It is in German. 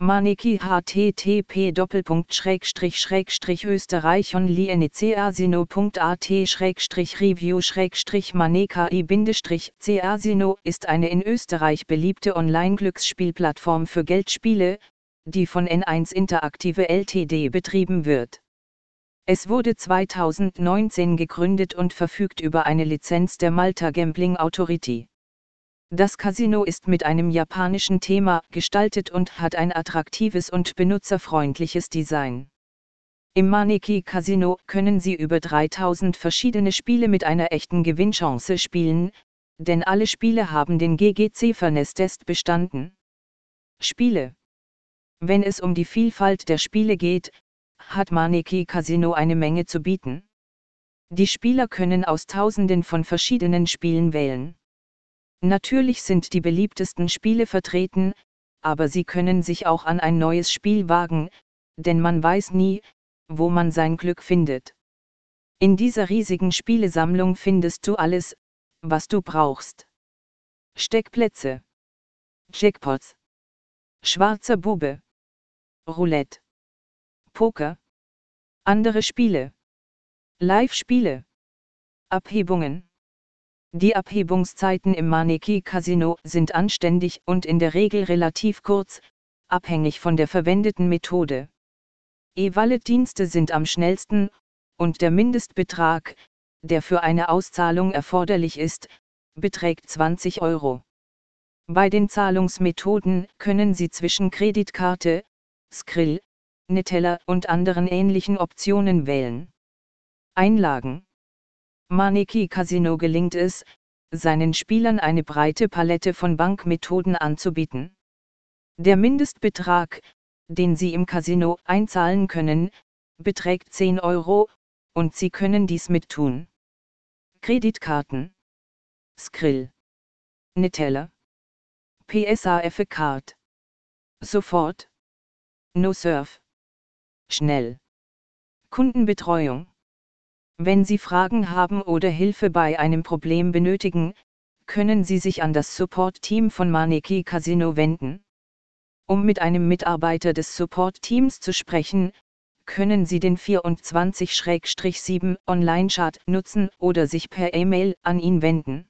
Maneki http österreich onlinecasino.at review maneki casino ist eine in Österreich beliebte Online-Glücksspielplattform für Geldspiele, die von N1 Interaktive Ltd betrieben wird. Es wurde 2019 gegründet und verfügt über eine Lizenz der Malta Gambling Authority. Das Casino ist mit einem japanischen Thema gestaltet und hat ein attraktives und benutzerfreundliches Design. Im Maneki Casino können Sie über 3000 verschiedene Spiele mit einer echten Gewinnchance spielen, denn alle Spiele haben den GGC Furnace-Test bestanden. Spiele Wenn es um die Vielfalt der Spiele geht, hat Maneki Casino eine Menge zu bieten. Die Spieler können aus tausenden von verschiedenen Spielen wählen. Natürlich sind die beliebtesten Spiele vertreten, aber Sie können sich auch an ein neues Spiel wagen, denn man weiß nie, wo man sein Glück findet. In dieser riesigen Spielesammlung findest du alles, was du brauchst. Steckplätze. Jackpots. Schwarzer Bube. Roulette. Poker. Andere Spiele. Live-Spiele. Abhebungen. Die Abhebungszeiten im Maneki Casino sind anständig und in der Regel relativ kurz, abhängig von der verwendeten Methode. E-Wallet-Dienste sind am schnellsten, und der Mindestbetrag, der für eine Auszahlung erforderlich ist, beträgt 20 Euro. Bei den Zahlungsmethoden können Sie zwischen Kreditkarte, Skrill, Neteller und anderen ähnlichen Optionen wählen. Einlagen Maneki Casino gelingt es, seinen Spielern eine breite Palette von Bankmethoden anzubieten. Der Mindestbetrag, den sie im Casino einzahlen können, beträgt 10 Euro, und sie können dies mit tun. Kreditkarten. Skrill. Neteller. PSAF Card. Sofort. No Surf. Schnell. Kundenbetreuung. Wenn Sie Fragen haben oder Hilfe bei einem Problem benötigen, können Sie sich an das Support-Team von Maneki Casino wenden. Um mit einem Mitarbeiter des Support-Teams zu sprechen, können Sie den 24-7 Online-Chat nutzen oder sich per E-Mail an ihn wenden.